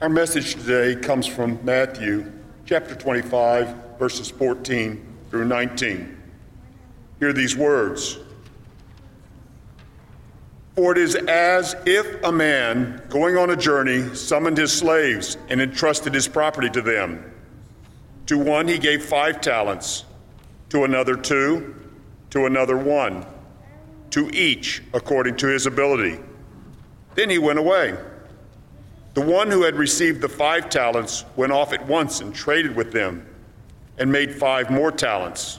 Our message today comes from Matthew chapter 25, verses 14 through 19. Hear these words For it is as if a man going on a journey summoned his slaves and entrusted his property to them. To one he gave five talents, to another two, to another one, to each according to his ability. Then he went away. The one who had received the five talents went off at once and traded with them and made five more talents.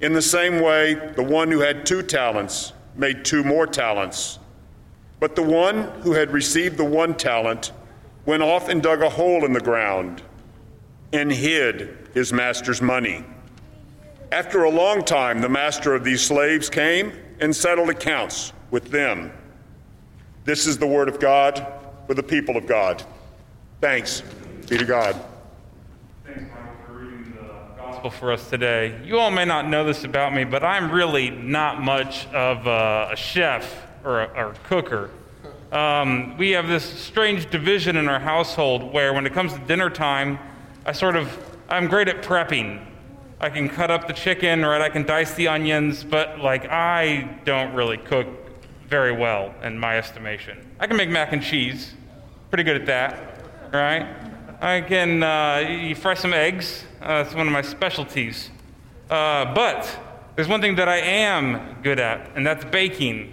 In the same way, the one who had two talents made two more talents. But the one who had received the one talent went off and dug a hole in the ground and hid his master's money. After a long time, the master of these slaves came and settled accounts with them. This is the word of God for the people of God. Thanks be to God. Thanks, for reading the gospel for us today. You all may not know this about me, but I'm really not much of a, a chef or a, or a cooker. Um, we have this strange division in our household where, when it comes to dinner time, I sort of I'm great at prepping. I can cut up the chicken, right? I can dice the onions, but like I don't really cook very well in my estimation. I can make mac and cheese, pretty good at that, right? I can uh, you fry some eggs. Uh, that's one of my specialties. Uh, but there's one thing that I am good at, and that's baking.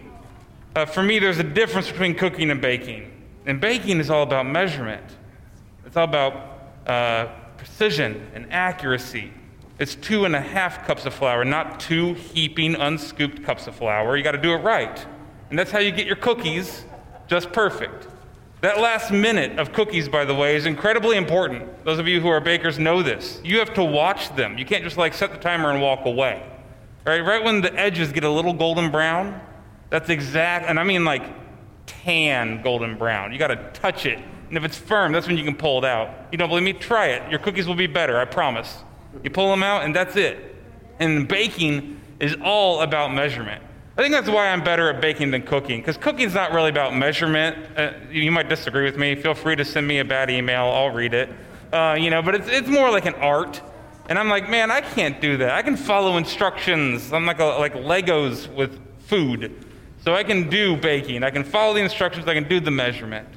Uh, for me, there's a difference between cooking and baking. And baking is all about measurement. It's all about uh, precision and accuracy. It's two and a half cups of flour, not two heaping, unscooped cups of flour. You got to do it right. And that's how you get your cookies just perfect. That last minute of cookies, by the way, is incredibly important. Those of you who are bakers know this. You have to watch them. You can't just like set the timer and walk away. Right? Right when the edges get a little golden brown, that's exact, and I mean like tan golden brown. You got to touch it. And if it's firm, that's when you can pull it out. You don't believe me? Try it. Your cookies will be better, I promise. You pull them out, and that's it. And baking is all about measurement. I think that's why I'm better at baking than cooking, because cooking's not really about measurement. Uh, you might disagree with me. Feel free to send me a bad email. I'll read it. Uh, you know, but it's, it's more like an art. And I'm like, man, I can't do that. I can follow instructions. I'm like a, like Legos with food. So I can do baking. I can follow the instructions. I can do the measurement.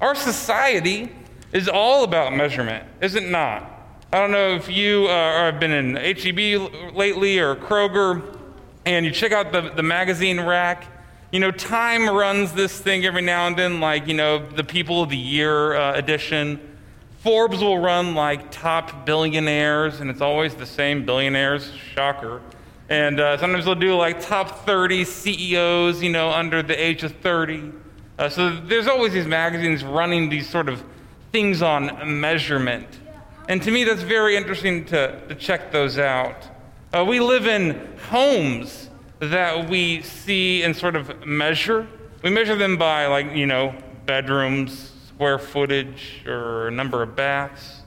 Our society is all about measurement, is it not? I don't know if you uh, have been in HEB lately or Kroger and you check out the, the magazine rack. You know, Time runs this thing every now and then, like, you know, the People of the Year uh, edition. Forbes will run like top billionaires, and it's always the same billionaires, shocker. And uh, sometimes they'll do like top 30 CEOs, you know, under the age of 30. Uh, so there's always these magazines running these sort of things on measurement. And to me, that's very interesting to, to check those out. Uh, we live in homes that we see and sort of measure. We measure them by, like, you know, bedrooms, square footage, or number of baths.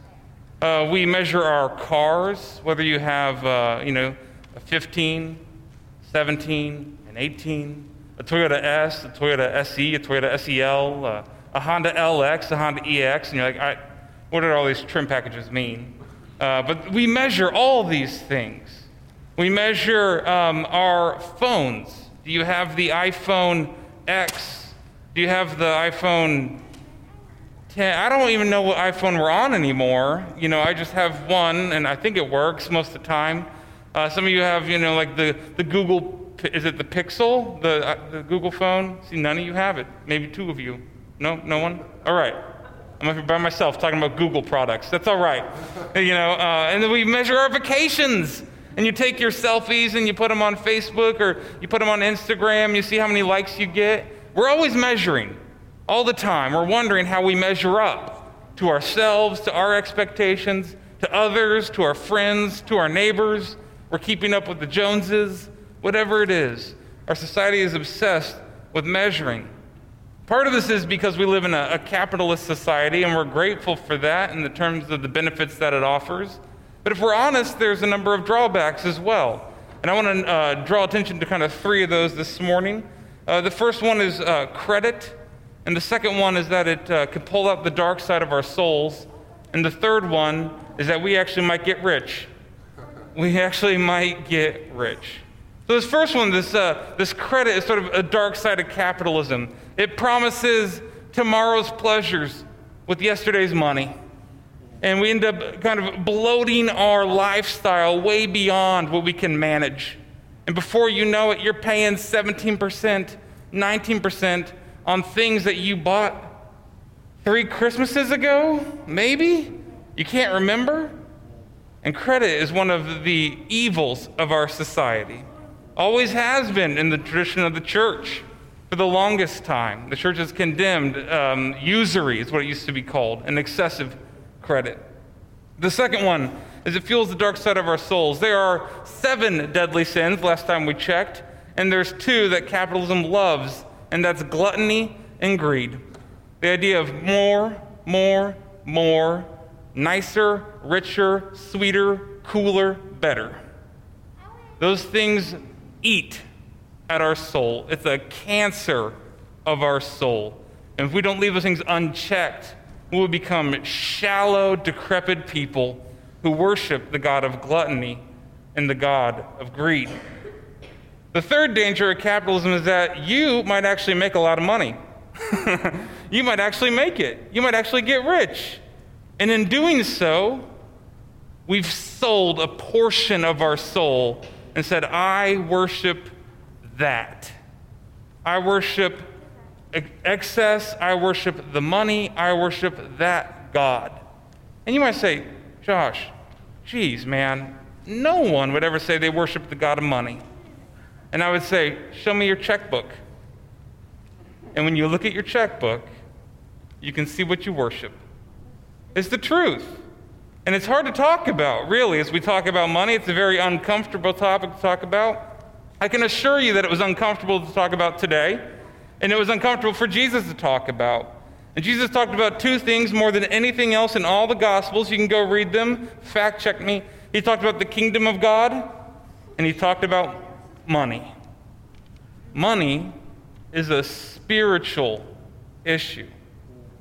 Uh, we measure our cars, whether you have, uh, you know, a 15, 17, an 18, a Toyota S, a Toyota SE, a Toyota SEL, uh, a Honda LX, a Honda EX, and you're like, what do all these trim packages mean? Uh, but we measure all these things. We measure um, our phones. Do you have the iPhone X? Do you have the iPhone 10? I don't even know what iPhone we're on anymore. You know, I just have one, and I think it works most of the time. Uh, some of you have, you know, like the, the Google, is it the Pixel, the, uh, the Google phone? See, none of you have it. Maybe two of you. No, no one? All right. I'm up here by myself talking about Google products. That's all right. You know, uh, and then we measure our vacations and you take your selfies and you put them on Facebook or you put them on Instagram, you see how many likes you get. We're always measuring all the time. We're wondering how we measure up to ourselves, to our expectations, to others, to our friends, to our neighbors. We're keeping up with the Joneses, whatever it is. Our society is obsessed with measuring. Part of this is because we live in a, a capitalist society, and we're grateful for that in the terms of the benefits that it offers. But if we're honest, there's a number of drawbacks as well. And I want to uh, draw attention to kind of three of those this morning. Uh, the first one is uh, credit. And the second one is that it uh, can pull out the dark side of our souls. And the third one is that we actually might get rich. We actually might get rich. So this first one, this, uh, this credit is sort of a dark side of capitalism. It promises tomorrow's pleasures with yesterday's money. And we end up kind of bloating our lifestyle way beyond what we can manage. And before you know it, you're paying 17%, 19% on things that you bought three Christmases ago, maybe? You can't remember? And credit is one of the evils of our society. Always has been in the tradition of the church for the longest time. The church has condemned um, usury, is what it used to be called, an excessive credit. The second one is it fuels the dark side of our souls. There are seven deadly sins, last time we checked, and there's two that capitalism loves, and that's gluttony and greed. The idea of more, more, more, nicer, richer, sweeter, cooler, better. Those things eat at our soul. It's a cancer of our soul. And if we don't leave those things unchecked, we will become shallow, decrepit people who worship the God of gluttony and the God of greed. The third danger of capitalism is that you might actually make a lot of money. you might actually make it. You might actually get rich. And in doing so, we've sold a portion of our soul and said, I worship that. I worship excess. I worship the money. I worship that God. And you might say, Josh, geez, man, no one would ever say they worship the God of money. And I would say, show me your checkbook. And when you look at your checkbook, you can see what you worship. It's the truth. And it's hard to talk about, really, as we talk about money. It's a very uncomfortable topic to talk about. I can assure you that it was uncomfortable to talk about today, and it was uncomfortable for Jesus to talk about. And Jesus talked about two things more than anything else in all the Gospels. You can go read them, fact check me. He talked about the kingdom of God, and he talked about money. Money is a spiritual issue.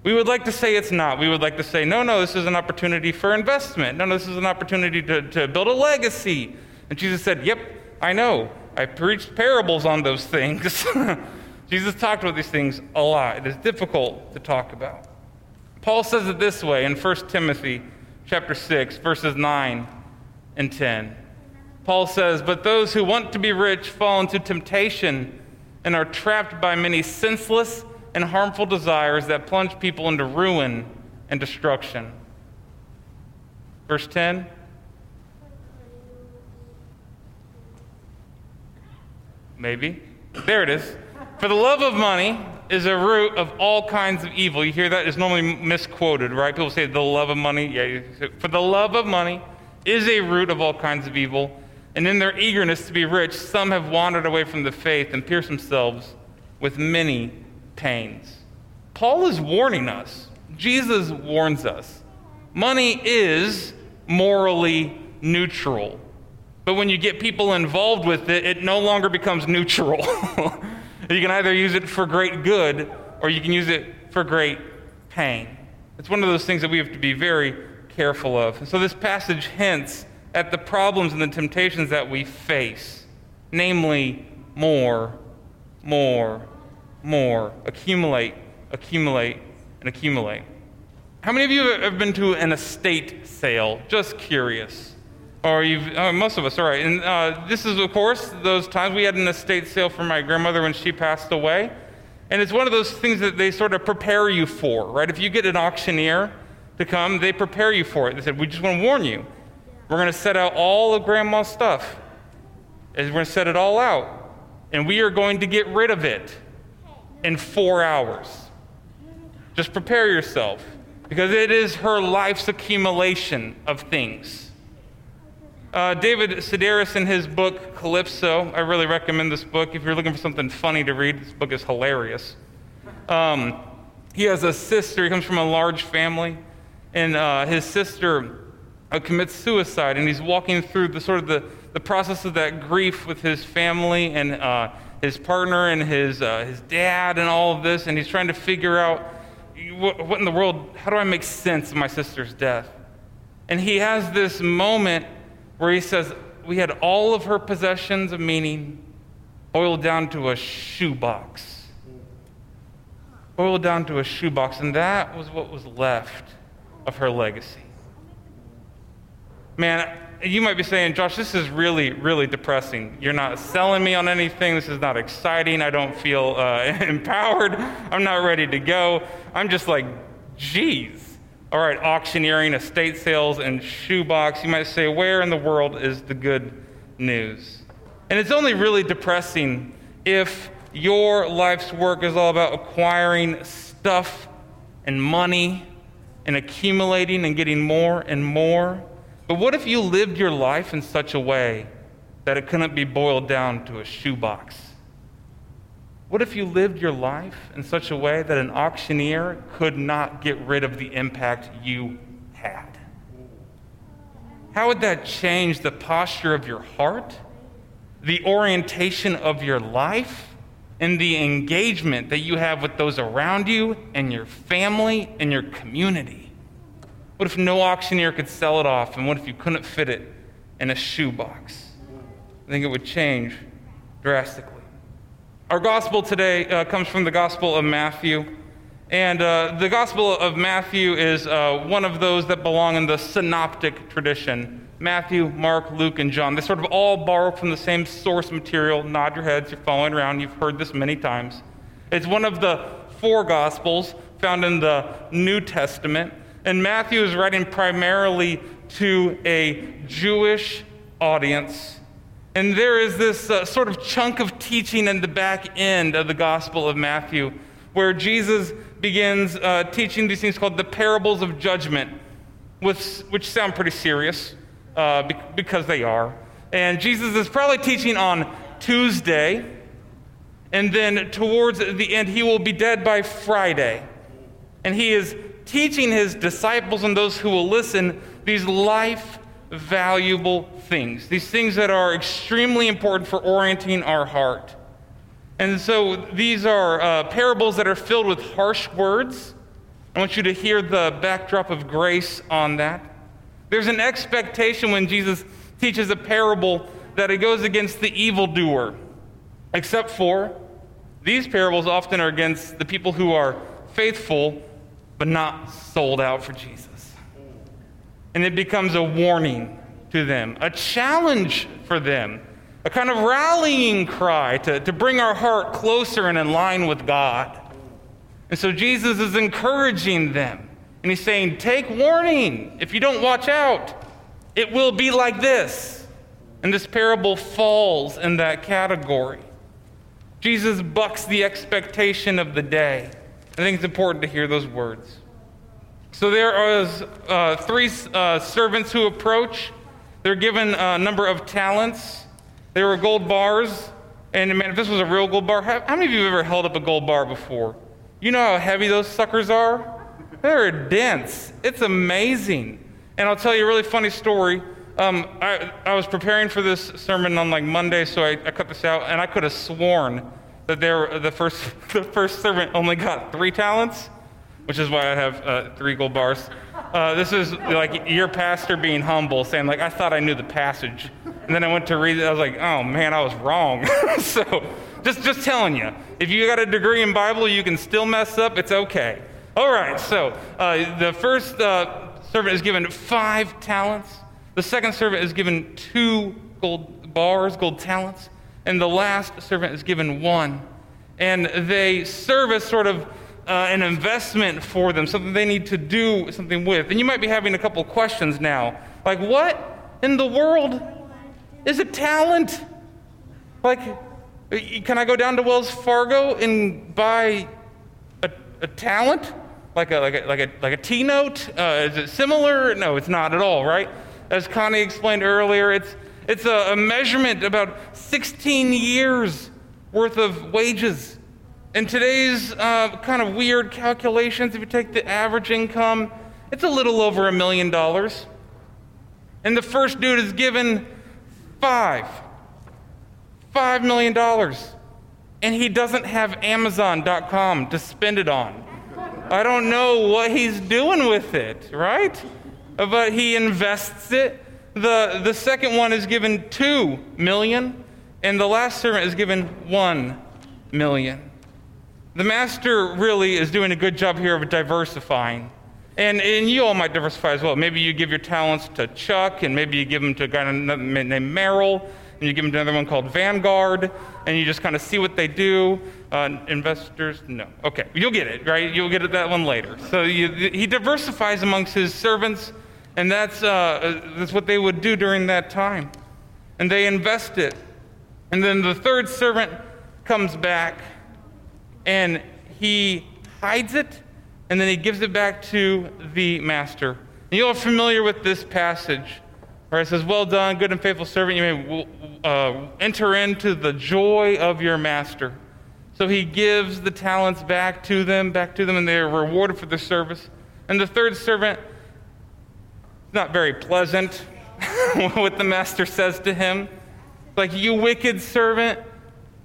We would like to say it's not. We would like to say, no, no, this is an opportunity for investment. No, no, this is an opportunity to, to build a legacy. And Jesus said, yep, I know. I preached parables on those things. Jesus talked about these things a lot. It is difficult to talk about. Paul says it this way in 1 Timothy chapter 6 verses 9 and 10. Paul says, "But those who want to be rich fall into temptation and are trapped by many senseless and harmful desires that plunge people into ruin and destruction." Verse 10 Maybe. There it is. For the love of money is a root of all kinds of evil. You hear that? It's normally misquoted, right? People say the love of money. Yeah. For the love of money is a root of all kinds of evil. And in their eagerness to be rich, some have wandered away from the faith and pierced themselves with many pains. Paul is warning us. Jesus warns us. Money is morally neutral. But when you get people involved with it, it no longer becomes neutral. you can either use it for great good or you can use it for great pain. It's one of those things that we have to be very careful of. And so this passage hints at the problems and the temptations that we face namely, more, more, more. Accumulate, accumulate, and accumulate. How many of you have been to an estate sale? Just curious or you've, uh, most of us, all right. And uh, this is, of course, those times we had an estate sale for my grandmother when she passed away. And it's one of those things that they sort of prepare you for, right? If you get an auctioneer to come, they prepare you for it. They said, We just want to warn you. We're going to set out all of grandma's stuff. And we're going to set it all out. And we are going to get rid of it in four hours. Just prepare yourself because it is her life's accumulation of things. Uh, David Sedaris, in his book Calypso, I really recommend this book. If you're looking for something funny to read, this book is hilarious. Um, he has a sister, he comes from a large family, and uh, his sister uh, commits suicide, and he's walking through the sort of the, the process of that grief with his family, and uh, his partner and his, uh, his dad and all of this, and he's trying to figure out what, what in the world, how do I make sense of my sister's death? And he has this moment where he says, We had all of her possessions of meaning boiled down to a shoebox. Boiled down to a shoebox, and that was what was left of her legacy. Man, you might be saying, Josh, this is really, really depressing. You're not selling me on anything. This is not exciting. I don't feel uh, empowered. I'm not ready to go. I'm just like, geez. All right, auctioneering, estate sales, and shoebox. You might say, where in the world is the good news? And it's only really depressing if your life's work is all about acquiring stuff and money and accumulating and getting more and more. But what if you lived your life in such a way that it couldn't be boiled down to a shoebox? What if you lived your life in such a way that an auctioneer could not get rid of the impact you had? How would that change the posture of your heart, the orientation of your life, and the engagement that you have with those around you and your family and your community? What if no auctioneer could sell it off? And what if you couldn't fit it in a shoebox? I think it would change drastically. Our gospel today uh, comes from the Gospel of Matthew. And uh, the Gospel of Matthew is uh, one of those that belong in the synoptic tradition. Matthew, Mark, Luke, and John. They sort of all borrow from the same source material. Nod your heads, you're following around. You've heard this many times. It's one of the four Gospels found in the New Testament. And Matthew is writing primarily to a Jewish audience. And there is this uh, sort of chunk of teaching in the back end of the Gospel of Matthew where Jesus begins uh, teaching these things called the parables of judgment, which, which sound pretty serious uh, because they are. And Jesus is probably teaching on Tuesday, and then towards the end, he will be dead by Friday. And he is teaching his disciples and those who will listen these life valuable things, these things that are extremely important for orienting our heart. And so these are uh, parables that are filled with harsh words. I want you to hear the backdrop of grace on that. There's an expectation when Jesus teaches a parable that it goes against the evildoer, except for these parables often are against the people who are faithful but not sold out for Jesus. And it becomes a warning to them, a challenge for them, a kind of rallying cry to, to bring our heart closer and in line with God. And so Jesus is encouraging them. And he's saying, Take warning. If you don't watch out, it will be like this. And this parable falls in that category. Jesus bucks the expectation of the day. I think it's important to hear those words. So there are uh, three uh, servants who approach. They're given a number of talents. They were gold bars. And man, if this was a real gold bar, how, many of you have ever held up a gold bar before? You know how heavy those suckers are? They're dense. It's amazing. And I'll tell you a really funny story. Um, I, I was preparing for this sermon on like Monday, so I, I cut this out, and I could have sworn that there, the first, the first servant only got three talents, which is why I have uh, three gold bars. Uh, this is like your pastor being humble, saying like, I thought I knew the passage, and then I went to read it. I was like, oh man, I was wrong. so, just just telling you, if you got a degree in Bible, you can still mess up. It's okay. All right. So uh, the first uh, servant is given five talents. The second servant is given two gold bars, gold talents and the last servant is given one. And they serve as sort of uh, an investment for them, something they need to do something with. And you might be having a couple questions now. Like, what in the world is a talent? Like, can I go down to Wells Fargo and buy a, a talent? Like a, like a, like a, like a T note? Uh, is it similar? No, it's not at all, right? As Connie explained earlier, it's, it's a, a measurement about 16 years worth of wages. In today's uh, kind of weird calculations, if you take the average income, it's a little over a million dollars. And the first dude is given five. Five million dollars. and he doesn't have Amazon.com to spend it on. I don't know what he's doing with it, right? But he invests it. The, the second one is given two million, and the last servant is given one million. The master really is doing a good job here of diversifying. And, and you all might diversify as well. Maybe you give your talents to Chuck, and maybe you give them to a guy named Merrill, and you give them to another one called Vanguard, and you just kind of see what they do. Uh, investors, no. Okay, you'll get it, right? You'll get that one later. So you, he diversifies amongst his servants, and that's, uh, that's what they would do during that time. And they invest it. And then the third servant comes back, and he hides it and then he gives it back to the master. And you are familiar with this passage where it says, Well done, good and faithful servant. You may uh, enter into the joy of your master. So he gives the talents back to them, back to them, and they are rewarded for their service. And the third servant, not very pleasant, what the master says to him. Like, you wicked servant,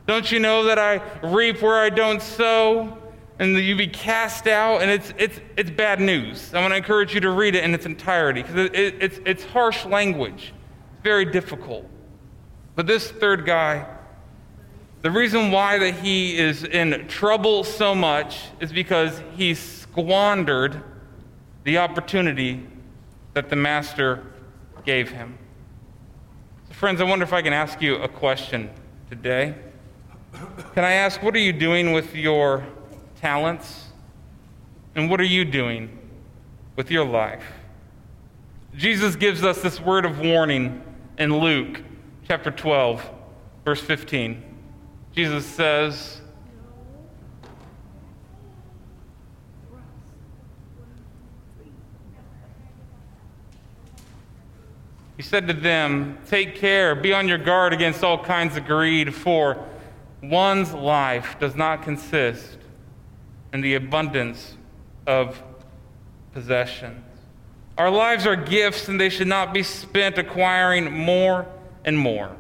don't you know that I reap where I don't sow? and you be cast out, and it's, it's, it's bad news. I want to encourage you to read it in its entirety because it, it, it's, it's harsh language. It's very difficult. But this third guy, the reason why that he is in trouble so much is because he squandered the opportunity that the master gave him. So friends, I wonder if I can ask you a question today. Can I ask, what are you doing with your talents? And what are you doing with your life? Jesus gives us this word of warning in Luke chapter 12, verse 15. Jesus says, He said to them, Take care, be on your guard against all kinds of greed, for one's life does not consist in the abundance of possessions. Our lives are gifts, and they should not be spent acquiring more and more.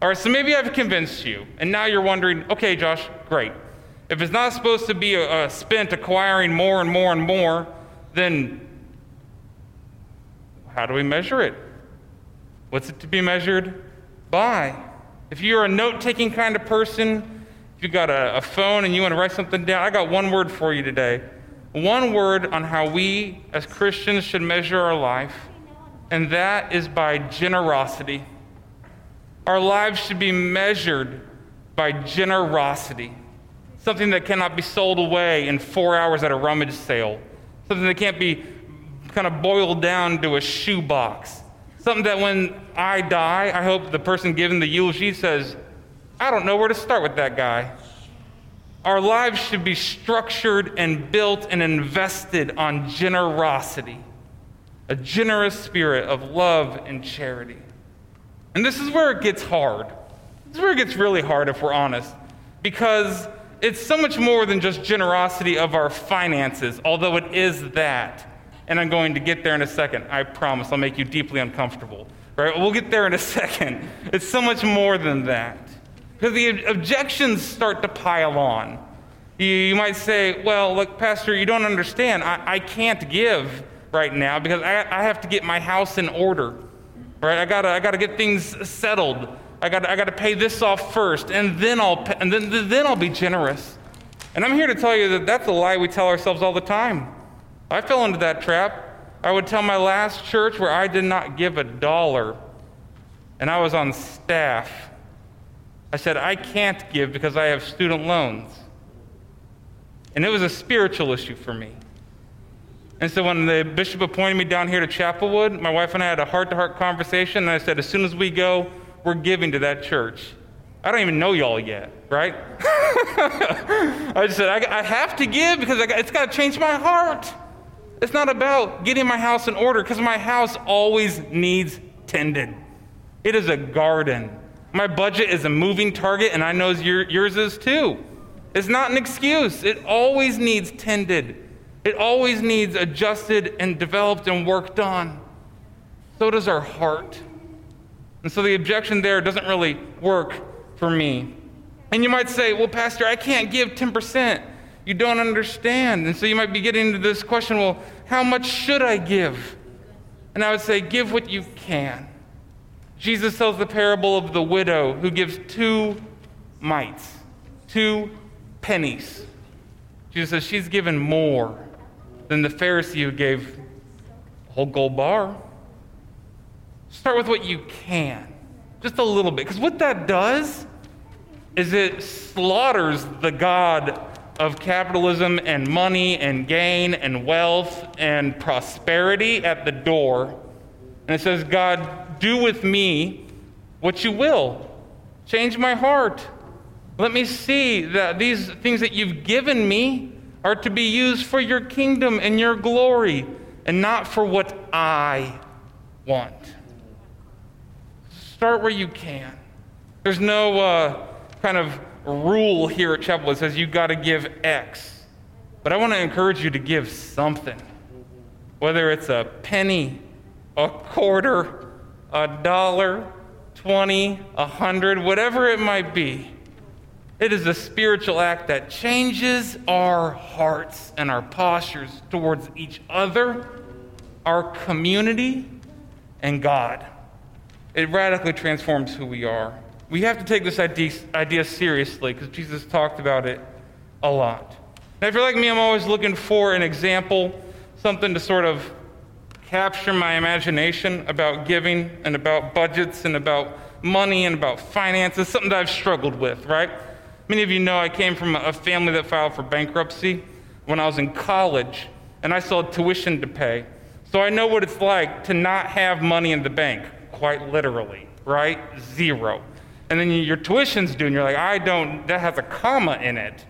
All right, so maybe I've convinced you, and now you're wondering okay, Josh, great. If it's not supposed to be a, a spent acquiring more and more and more, then how do we measure it? What's it to be measured by? If you're a note taking kind of person, if you've got a, a phone and you want to write something down, I got one word for you today. One word on how we as Christians should measure our life, and that is by generosity. Our lives should be measured by generosity. Something that cannot be sold away in four hours at a rummage sale. Something that can't be kind of boiled down to a shoebox. Something that when I die, I hope the person giving the eulogy says, I don't know where to start with that guy. Our lives should be structured and built and invested on generosity, a generous spirit of love and charity. And this is where it gets hard. This is where it gets really hard if we're honest, because it's so much more than just generosity of our finances, although it is that. And I'm going to get there in a second. I promise I'll make you deeply uncomfortable. Right? We'll get there in a second. It's so much more than that. Because the objections start to pile on. You, you might say, well, look, Pastor, you don't understand. I, I can't give right now because I, I have to get my house in order. Right? I gotta, I gotta get things settled. I gotta, I gotta pay this off first, and then I'll, and then, then I'll be generous. And I'm here to tell you that that's a lie we tell ourselves all the time. I fell into that trap. I would tell my last church where I did not give a dollar, and I was on staff I said, I can't give because I have student loans. And it was a spiritual issue for me. And so when the bishop appointed me down here to Chapelwood, my wife and I had a heart to heart conversation. And I said, as soon as we go, we're giving to that church. I don't even know y'all yet, right? I just said, I, I, have to give because got, it's got to change my heart. It's not about getting my house in order because my house always needs tended. It is a garden. My budget is a moving target, and I know your, yours is too. It's not an excuse. It always needs tended, it always needs adjusted and developed and worked on. So does our heart. And so the objection there doesn't really work for me. And you might say, well, Pastor, I can't give 10%. You don't understand. And so you might be getting into this question well, how much should I give? And I would say, give what you can. Jesus tells the parable of the widow who gives two mites, two pennies. Jesus says she's given more than the Pharisee who gave a whole gold bar. Start with what you can, just a little bit. Because what that does is it slaughters the God of capitalism and money and gain and wealth and prosperity at the door. And it says, God, do with me what you will. Change my heart. Let me see that these things that you've given me are to be used for your kingdom and your glory and not for what I want. Start where you can. There's no uh, kind of rule here at Chapel that says you've got to give X. But I want to encourage you to give something, whether it's a penny, a quarter, a dollar, 20, a hundred, whatever it might be. It is a spiritual act that changes our hearts and our postures towards each other, our community, and God. It radically transforms who we are. We have to take this idea, idea seriously because Jesus talked about it a lot. Now, if you're like me, I'm always looking for an example, something to sort of capture my imagination about giving and about budgets and about money and about finances, something that I've struggled with, right? Many of you know I came from a family that filed for bankruptcy when I was in college, and I still had tuition to pay. So I know what it's like to not have money in the bank, quite literally, right? Zero. And then your tuition's due, and you're like, I don't, that has a comma in it.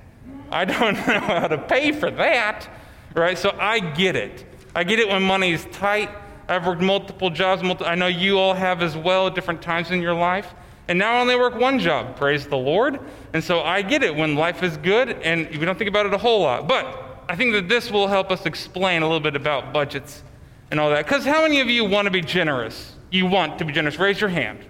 I don't know how to pay for that, right? So I get it. I get it when money's tight. I've worked multiple jobs. Multi- I know you all have as well at different times in your life. And now I only work one job, praise the Lord. And so I get it when life is good and we don't think about it a whole lot. But I think that this will help us explain a little bit about budgets and all that. Because how many of you want to be generous? You want to be generous? Raise your hand,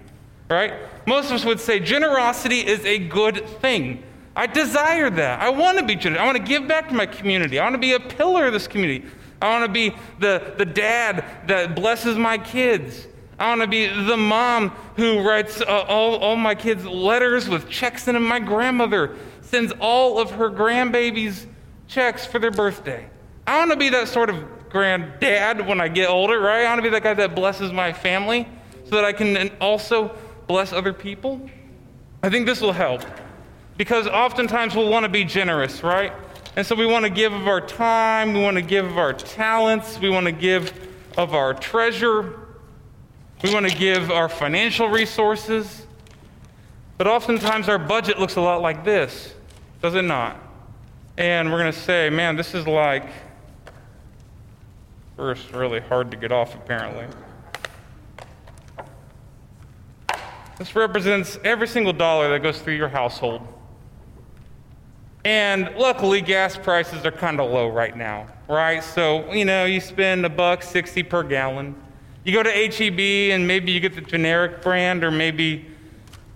right? Most of us would say generosity is a good thing. I desire that. I want to be generous. I want to give back to my community. I want to be a pillar of this community. I want to be the, the dad that blesses my kids. I want to be the mom who writes uh, all, all my kids' letters with checks in them. My grandmother sends all of her grandbabies checks for their birthday. I want to be that sort of granddad when I get older, right? I want to be that guy that blesses my family so that I can also bless other people. I think this will help because oftentimes we'll want to be generous, right? And so we want to give of our time, we want to give of our talents, we want to give of our treasure. We want to give our financial resources, but oftentimes our budget looks a lot like this, does it not? And we're going to say, man, this is like, first, really hard to get off, apparently. This represents every single dollar that goes through your household. And luckily, gas prices are kind of low right now, right? So, you know, you spend a buck 60 per gallon. You go to HEB and maybe you get the generic brand or maybe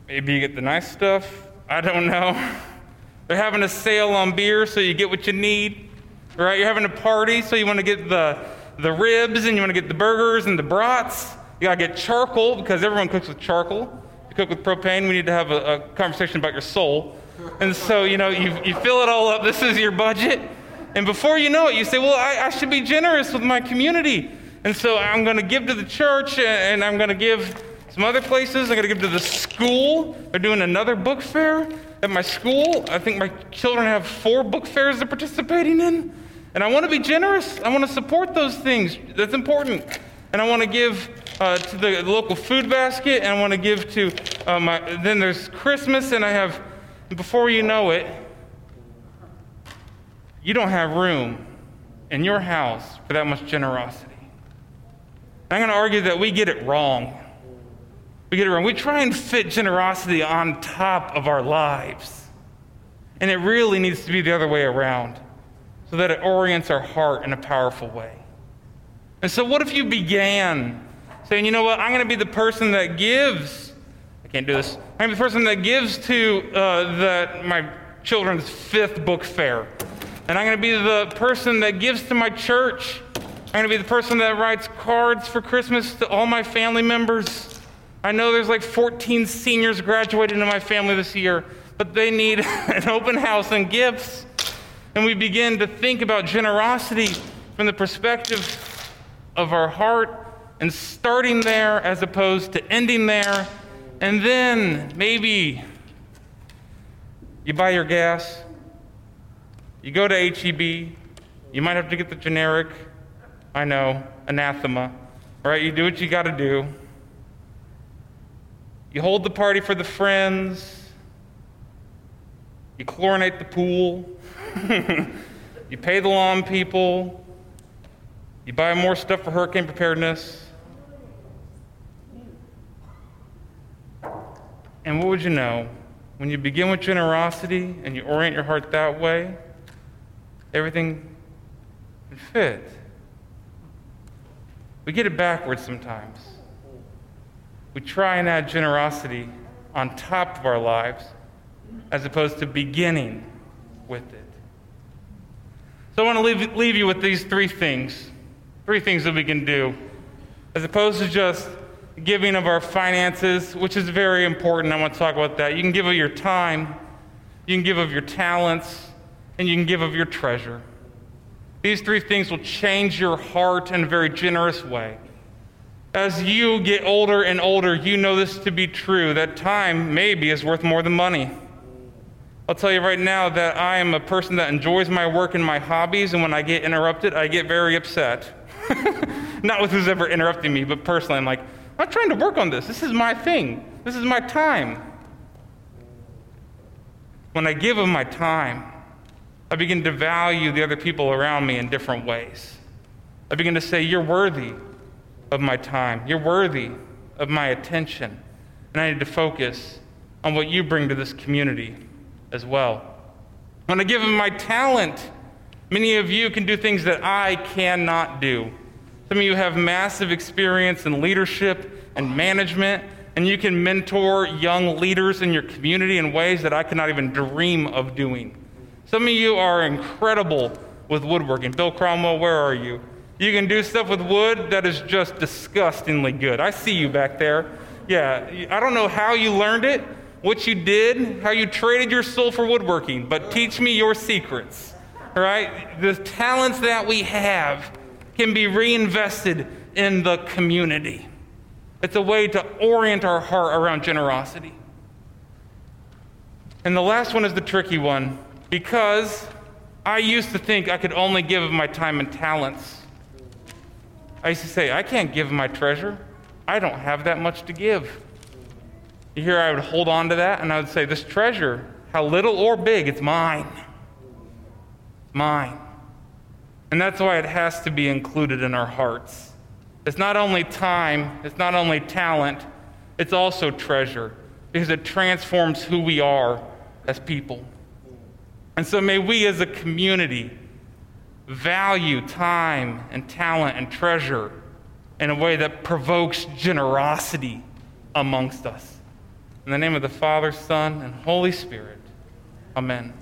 maybe you get the nice stuff. I don't know. They're having a sale on beer so you get what you need. Right? You're having a party so you want to get the the ribs and you want to get the burgers and the brats. You got to get charcoal because everyone cooks with charcoal. Cook with propane, we need to have a, a conversation about your soul. And so, you know, you, you fill it all up. This is your budget. And before you know it, you say, well, I, I should be generous with my community. And so I'm going to give to the church and I'm going to give some other places. I'm going to give to the school. They're doing another book fair at my school. I think my children have four book fairs they're participating in. And I want to be generous. I want to support those things. That's important. And I want to give uh, to the local food basket. And I want to give to uh, my. Then there's Christmas, and I have. Before you know it, you don't have room in your house for that much generosity. I'm going to argue that we get it wrong. We get it wrong. We try and fit generosity on top of our lives. And it really needs to be the other way around so that it orients our heart in a powerful way. And so, what if you began saying, you know what, I'm going to be the person that gives? I can't do this. I'm the person that gives to uh, the, my children's fifth book fair. And I'm going to be the person that gives to my church. I'm going to be the person that writes cards for Christmas to all my family members. I know there's like 14 seniors graduating in my family this year, but they need an open house and gifts. And we begin to think about generosity from the perspective of our heart and starting there as opposed to ending there. And then maybe you buy your gas, you go to HEB, you might have to get the generic, I know, anathema, right? You do what you got to do. You hold the party for the friends, you chlorinate the pool, you pay the lawn people, you buy more stuff for hurricane preparedness. And what would you know? When you begin with generosity and you orient your heart that way, everything can fit. We get it backwards sometimes. We try and add generosity on top of our lives as opposed to beginning with it. So I want to leave, leave you with these three things. Three things that we can do. As opposed to just giving of our finances, which is very important. I want to talk about that. You can give of your time, you can give of your talents, and you can give of your treasure. These three things will change your heart in a very generous way. As you get older and older, you know this to be true that time maybe is worth more than money. I'll tell you right now that I am a person that enjoys my work and my hobbies, and when I get interrupted, I get very upset. Not with who's ever interrupting me, but personally, I'm like, I'm trying to work on this. This is my thing, this is my time. When I give of my time, I begin to value the other people around me in different ways. I begin to say, You're worthy of my time, you're worthy of my attention, and I need to focus on what you bring to this community as well. When I give of my talent, many of you can do things that I cannot do. Some of you have massive experience in leadership and management, and you can mentor young leaders in your community in ways that I cannot even dream of doing. Some of you are incredible with woodworking. Bill Cromwell, where are you? You can do stuff with wood that is just disgustingly good. I see you back there. Yeah, I don't know how you learned it, what you did, how you traded your soul for woodworking, but teach me your secrets. All right? The talents that we have can be reinvested in the community. It's a way to orient our heart around generosity. And the last one is the tricky one because I used to think I could only give of my time and talents. I used to say, I can't give my treasure. I don't have that much to give. You hear, I would hold on to that and I would say, This treasure, how little or big, it's mine. Mine. And that's why it has to be included in our hearts. It's not only time, it's not only talent, it's also treasure because it transforms who we are as people. And so may we as a community value time and talent and treasure in a way that provokes generosity amongst us. In the name of the Father, Son, and Holy Spirit, amen.